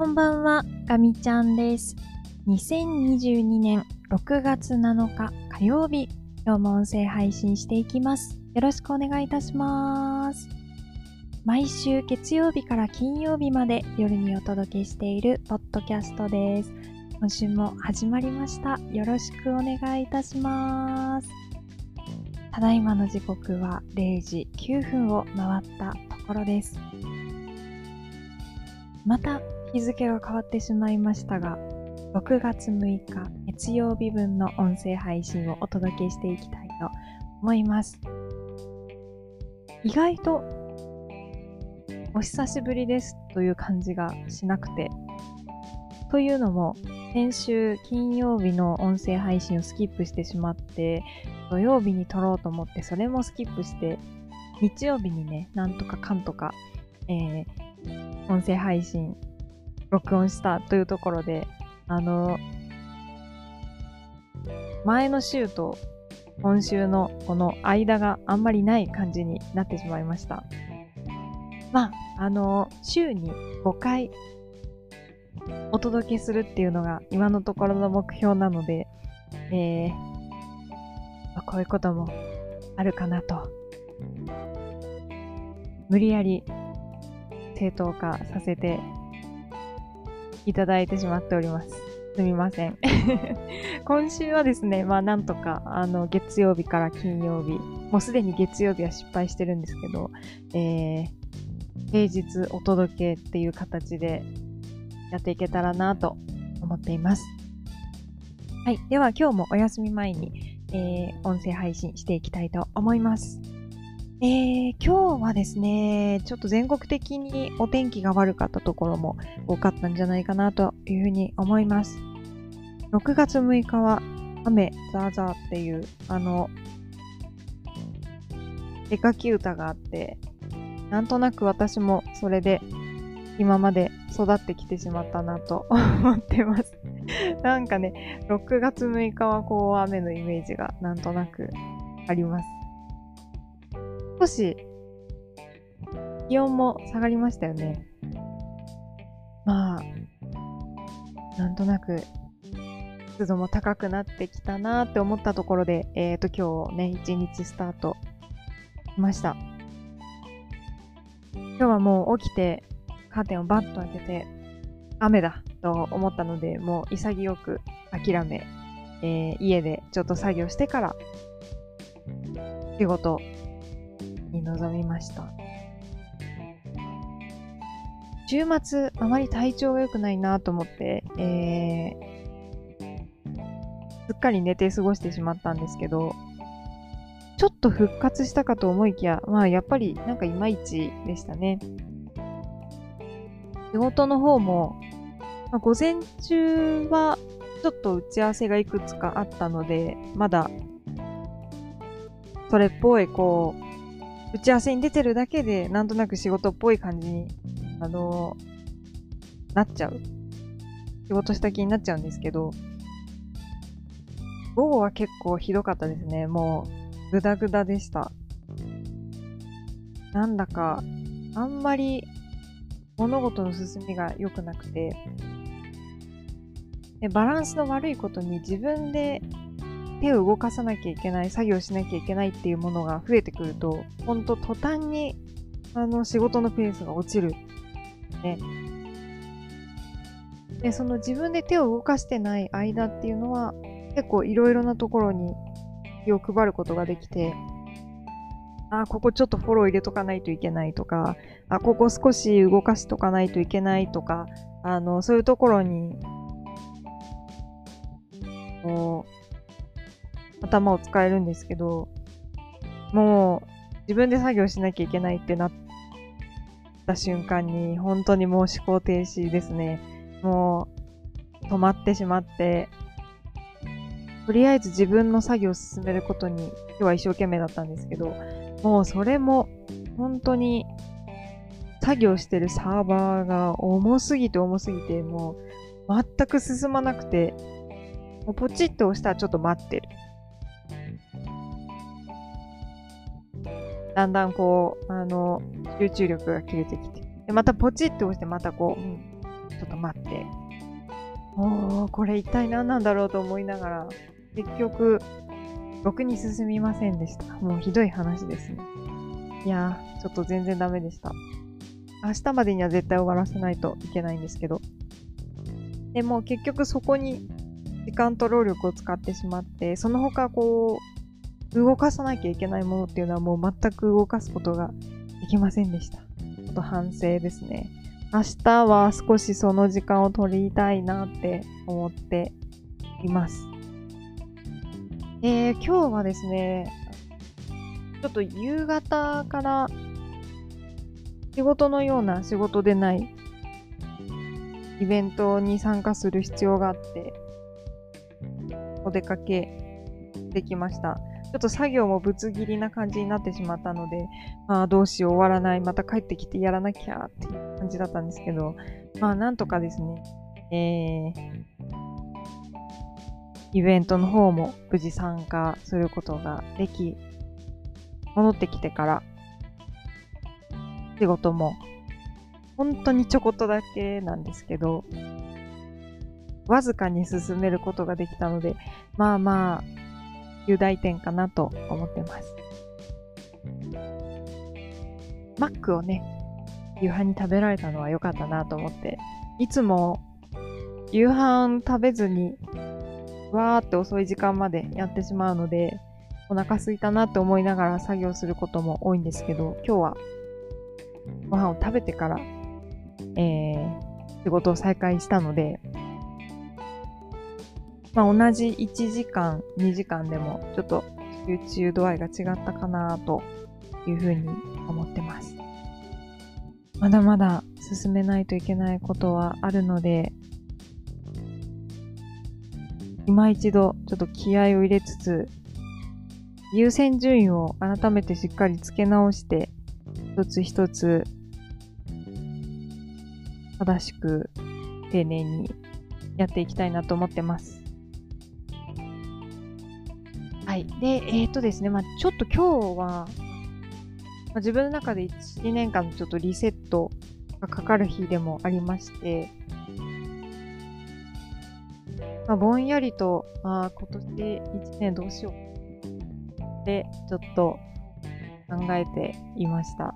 こんばんは、ガミちゃんです。2022年6月7日火曜日、今日も音声配信していきます。よろしくお願いいたします。毎週月曜日から金曜日まで夜にお届けしているポッドキャストです。今週も始まりました。よろしくお願いいたします。ただいまの時刻は0時9分を回ったところです。また日付が変わってしまいましたが、6月6日月曜日分の音声配信をお届けしていきたいと思います。意外とお久しぶりですという感じがしなくて、というのも先週金曜日の音声配信をスキップしてしまって、土曜日に撮ろうと思ってそれもスキップして、日曜日にね、なんとかかんとか、えー音声配信録音したというところで、あの、前の週と今週のこの間があんまりない感じになってしまいました。まあ、あの、週に5回お届けするっていうのが今のところの目標なので、えーこういうこともあるかなと。無理やり正当化させていただいてしまっております。すみません。今週はですね、まあなんとか、あの、月曜日から金曜日、もうすでに月曜日は失敗してるんですけど、えー、平日お届けっていう形でやっていけたらなと思っています。はい。では今日もお休み前に、えー、音声配信していきたいと思います。えー、今日はですね、ちょっと全国的にお天気が悪かったところも多かったんじゃないかなというふうに思います。6月6日は雨ザーザーっていう、あの、絵描き歌があって、なんとなく私もそれで今まで育ってきてしまったなと思ってます。なんかね、6月6日はこう雨のイメージがなんとなくあります。少し気温も下がりましたよね。まあ、なんとなく湿度も高くなってきたなって思ったところで、えっ、と今日ね、一日スタートしました。今日はもう起きてカーテンをバッと開けて雨だと思ったので、もう潔く諦め、えー家でちょっと作業してから仕事に臨みました。週末、あまり体調が良くないなと思って、えー、すっかり寝て過ごしてしまったんですけど、ちょっと復活したかと思いきや、まあやっぱりなんかいまいちでしたね。仕事の方も、まあ、午前中はちょっと打ち合わせがいくつかあったので、まだそれっぽいこう、打ち合わせに出てるだけで、なんとなく仕事っぽい感じに、あのなっちゃう。仕事した気になっちゃうんですけど、午後は結構ひどかったですね。もう、ぐだぐだでした。なんだか、あんまり物事の進みが良くなくて、でバランスの悪いことに自分で手を動かさなきゃいけない、作業しなきゃいけないっていうものが増えてくると、ほんと途端にあの仕事のペースが落ちる。ね。で、その自分で手を動かしてない間っていうのは、結構いろいろなところに気を配ることができて、あ、ここちょっとフォロー入れとかないといけないとか、あ、ここ少し動かしとかないといけないとか、あの、そういうところに、こう、頭を使えるんですけど、もう自分で作業しなきゃいけないってなった瞬間に、本当にもう思考停止ですね。もう止まってしまって、とりあえず自分の作業を進めることに今日は一生懸命だったんですけど、もうそれも本当に作業してるサーバーが重すぎて重すぎて、もう全く進まなくて、もポチッと押したらちょっと待ってる。だんだんこう、あの、集中力が切れてきて。で、またポチッと押して、またこう、うんちょっと待って。おー、これ一体何なんだろうと思いながら、結局、ろくに進みませんでした。もうひどい話ですね。いやー、ちょっと全然ダメでした。明日までには絶対終わらせないといけないんですけど。でも結局そこに時間と労力を使ってしまって、その他こう、動かさなきゃいけないものっていうのはもう全く動かすことができませんでした。ちょっと反省ですね。明日は少しその時間を取りたいなって思っています。えー、今日はですね、ちょっと夕方から仕事のような仕事でないイベントに参加する必要があって、お出かけできました。ちょっと作業もぶつ切りな感じになってしまったので、まあどうしよう終わらない、また帰ってきてやらなきゃっていう感じだったんですけど、まあなんとかですね、えー、イベントの方も無事参加することができ、戻ってきてから仕事も本当にちょこっとだけなんですけど、わずかに進めることができたので、まあまあ、雄大点かなと思ってます。マックをね、夕飯に食べられたのは良かったなと思って、いつも夕飯食べずに、わーって遅い時間までやってしまうので、お腹すいたなって思いながら作業することも多いんですけど、今日はご飯を食べてから、えー、仕事を再開したので、まあ、同じ1時間、2時間でもちょっと集中度合いが違ったかなというふうに思ってます。まだまだ進めないといけないことはあるので、今一度ちょっと気合を入れつつ、優先順位を改めてしっかり付け直して、一つ一つ正しく丁寧にやっていきたいなと思ってます。はい。で、えっ、とですね、まあちょっと今日は、まあ、自分の中で1、年間ちょっとリセットがかかる日でもありまして、まあ、ぼんやりと、ああ、今年1年どうしようってちょっと考えていました。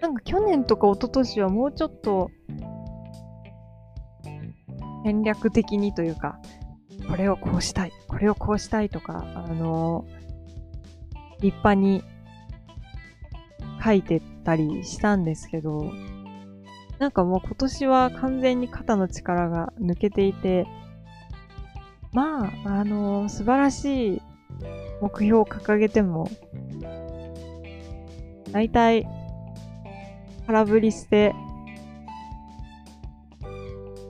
なんか去年とか一昨年はもうちょっと戦略的にというか、これをこうしたい、これをこうしたいとか、あの、立派に書いてたりしたんですけど、なんかもう今年は完全に肩の力が抜けていて、まあ、あの、素晴らしい目標を掲げても、大体、空振りして、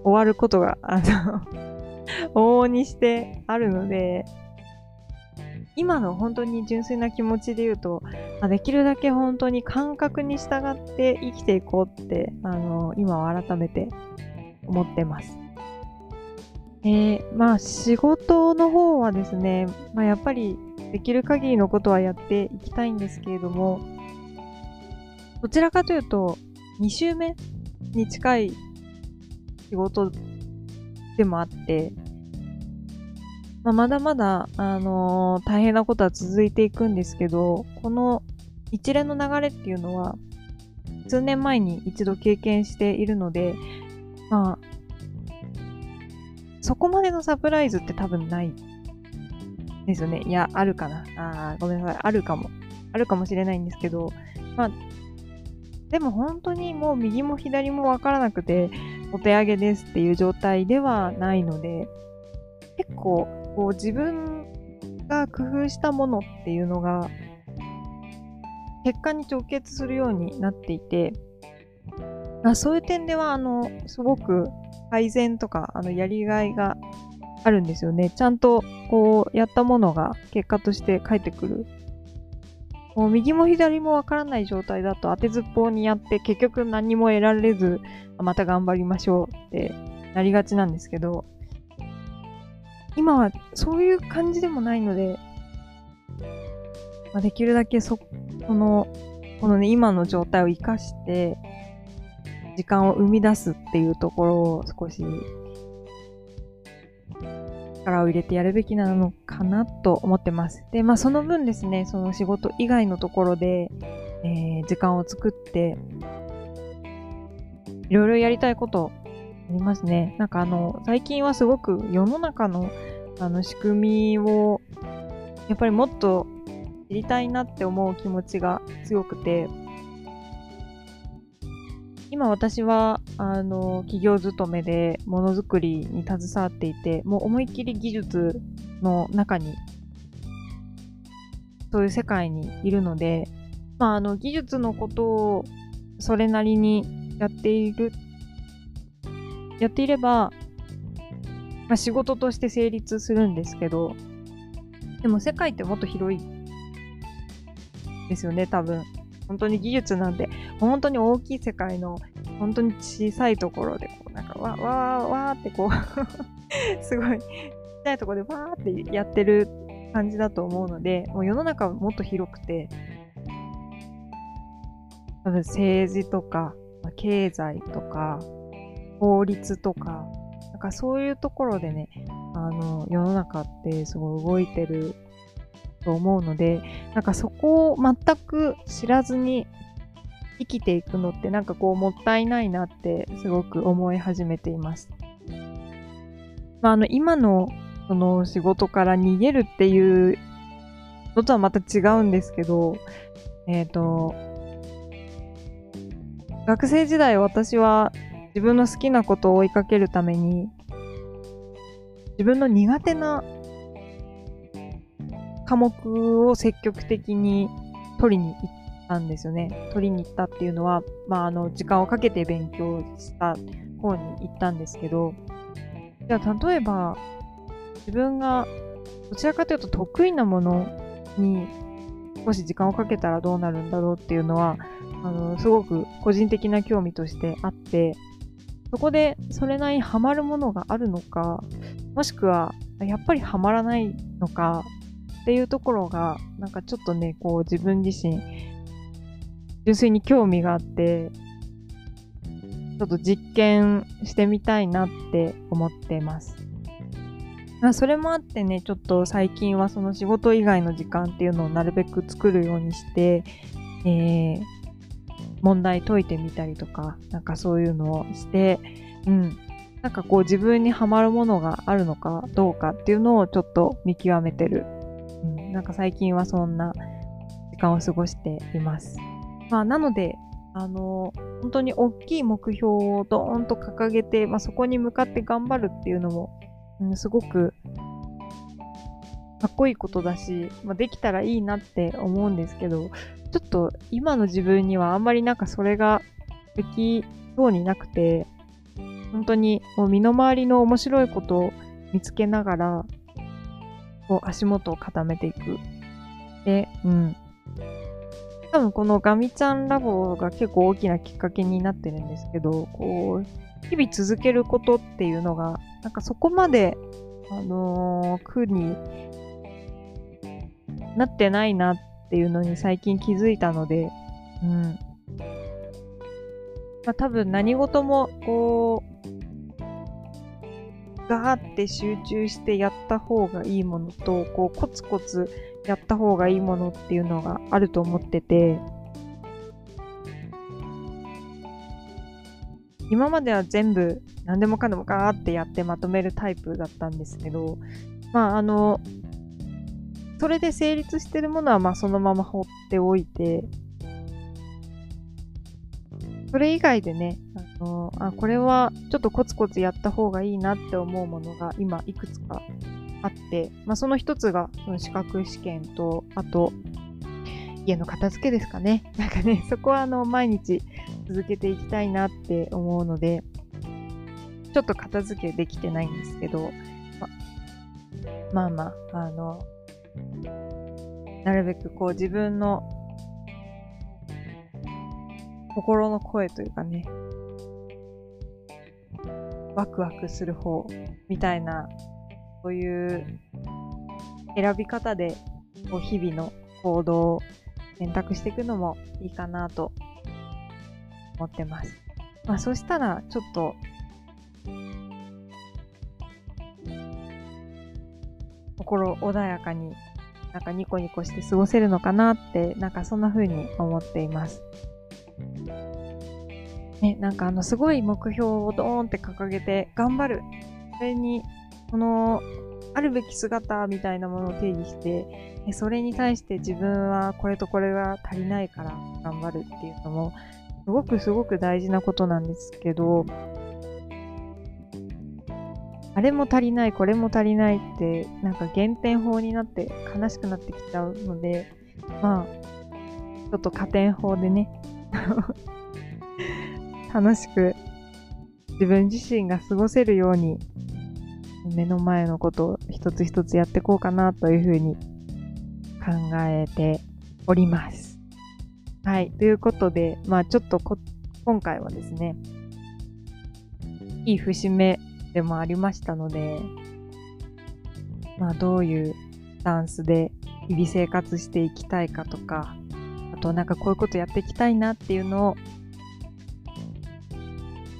終わることが、あの往々にしてあるので、今の本当に純粋な気持ちで言うと、まあ、できるだけ本当に感覚に従って生きていこうって、あの、今は改めて思ってます。えー、まあ仕事の方はですね、まあやっぱりできる限りのことはやっていきたいんですけれども、どちらかというと、2週目に近い仕事でもあって、まあ、まだまだ、あのー、大変なことは続いていくんですけど、この一連の流れっていうのは、数年前に一度経験しているので、まあ、そこまでのサプライズって多分ないですよね。いや、あるかな。あごめんなさい。あるかも。あるかもしれないんですけど、まあ、でも本当にもう右も左もわからなくて、お手上げですっていう状態ではないので、結構こう自分が工夫したものっていうのが結果に直結するようになっていて、あそういう点では、あの、すごく改善とか、あの、やりがいがあるんですよね。ちゃんと、こう、やったものが結果として返ってくる。もう右も左もわからない状態だと当てずっぽうにやって結局何も得られず、また頑張りましょうってなりがちなんですけど、今はそういう感じでもないので、まあ、できるだけそ、この、このね、今の状態を活かして、時間を生み出すっていうところを少し力を入れてやるべきなのかなと思ってます。で、まあその分ですね、その仕事以外のところで、えー、時間を作って、いろいろやりたいことありますね。なんかあの、最近はすごく世の中のあの仕組みを、やっぱりもっと知りたいなって思う気持ちが強くて、今私は、あの、企業勤めでものづくりに携わっていて、もう思いっきり技術の中に、そういう世界にいるので、まあ、あの、技術のことをそれなりにやっている、やっていれば、まあ、仕事として成立するんですけど、でも世界ってもっと広いですよね、多分。本当に技術なんで、本当に大きい世界の、本当に小さいところで、こう、なんか、わ、わー、わーってこう すごい、ちっちゃいところでわーってやってる感じだと思うので、もう世の中はもっと広くて、多分政治とか、経済とか、法律とか、なんかそういうところでね、あの、世の中ってすごい動いてると思うので、なんかそこを全く知らずに生きていくのってなんかこうもったいないなってすごく思い始めています。まあ、あの今のその仕事から逃げるっていうのとはまた違うんですけど、えっ、ー、と、学生時代私は自分の好きなことを追いかけるために自分の苦手な科目を積極的に取りに行ったんですよね。取りに行ったっていうのは、まあ、あの、時間をかけて勉強した方に行ったんですけど、じゃあ、例えば、自分がどちらかというと得意なものに少し時間をかけたらどうなるんだろうっていうのは、あの、すごく個人的な興味としてあって、そこでそれなりにハマるものがあるのか、もしくは、やっぱりハマらないのか、っていうところが、なんかちょっとね、こう自分自身、純粋に興味があって、ちょっと実験してみたいなって思ってます。まあ、それもあってね、ちょっと最近はその仕事以外の時間っていうのをなるべく作るようにして、えー、問題解いてみたりとか、なんかそういうのをして、うん。なんかこう自分にはまるものがあるのかどうかっていうのをちょっと見極めてるうん、なんか最近はそんな時間を過ごしています。まあ、なので、あの、本当に大きい目標をドーンと掲げて、まあ、そこに向かって頑張るっていうのも、うん、すごくかっこいいことだし、まあ、できたらいいなって思うんですけど、ちょっと今の自分にはあんまりなんかそれができそうになくて、本当にもう身の回りの面白いことを見つけながら、こう足元を固めていく。で、うん。多分このガミちゃんラボが結構大きなきっかけになってるんですけど、こう、日々続けることっていうのが、なんかそこまで、あのー、苦になってないなっていうのに最近気づいたので、うん。まあ多分何事も、こう、ガーって集中してやった方がいいものと、こうコツコツやった方がいいものっていうのがあると思ってて、今までは全部何でもかんでもガーってやってまとめるタイプだったんですけど、まああの、それで成立してるものはまあそのまま放っておいて、それ以外でね、あのあ、これはちょっとコツコツやった方がいいなって思うものが今いくつかあって、まあ、その一つがその資格試験と、あと、家の片付けですかね。なんかね、そこはあの、毎日続けていきたいなって思うので、ちょっと片付けできてないんですけど、ままあまあ、あの、なるべくこう自分の心の声というかね、ワクワクする方みたいな、そういう選び方でこう日々の行動を選択していくのもいいかなと思ってます。まあ、そしたら、ちょっと、心穏やかに、なんかニコニコして過ごせるのかなって、なんかそんな風に思っています。ね、なんかあの、すごい目標をドーンって掲げて、頑張る。それに、この、あるべき姿みたいなものを定義して、それに対して自分はこれとこれが足りないから頑張るっていうのも、すごくすごく大事なことなんですけど、あれも足りない、これも足りないって、なんか減点法になって悲しくなってきちゃうので、まあ、ちょっと加点法でね、楽しく自分自身が過ごせるように、目の前のことを一つ一つやっていこうかなというふうに考えております。はい。ということで、まあちょっと今回はですね、いい節目でもありましたので、まあどういうスタンスで日々生活していきたいかとか、あとなんかこういうことやっていきたいなっていうのを、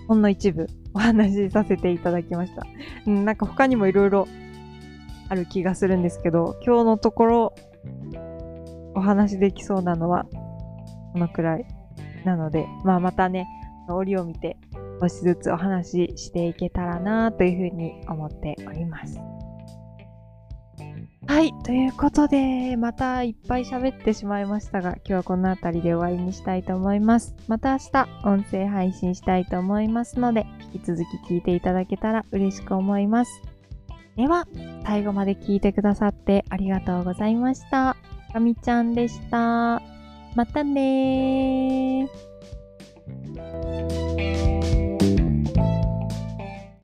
ほんの一部 お話しさせていただきました。うん、なんか他にもいろいろある気がするんですけど、今日のところお話できそうなのはこのくらいなので、まあまたね、折を見て少しずつお話ししていけたらなというふうに思っております。はい。ということで、またいっぱい喋ってしまいましたが、今日はこの辺りで終わりにしたいと思います。また明日、音声配信したいと思いますので、引き続き聞いていただけたら嬉しく思います。では、最後まで聞いてくださってありがとうございました。かみちゃんでした。またねー。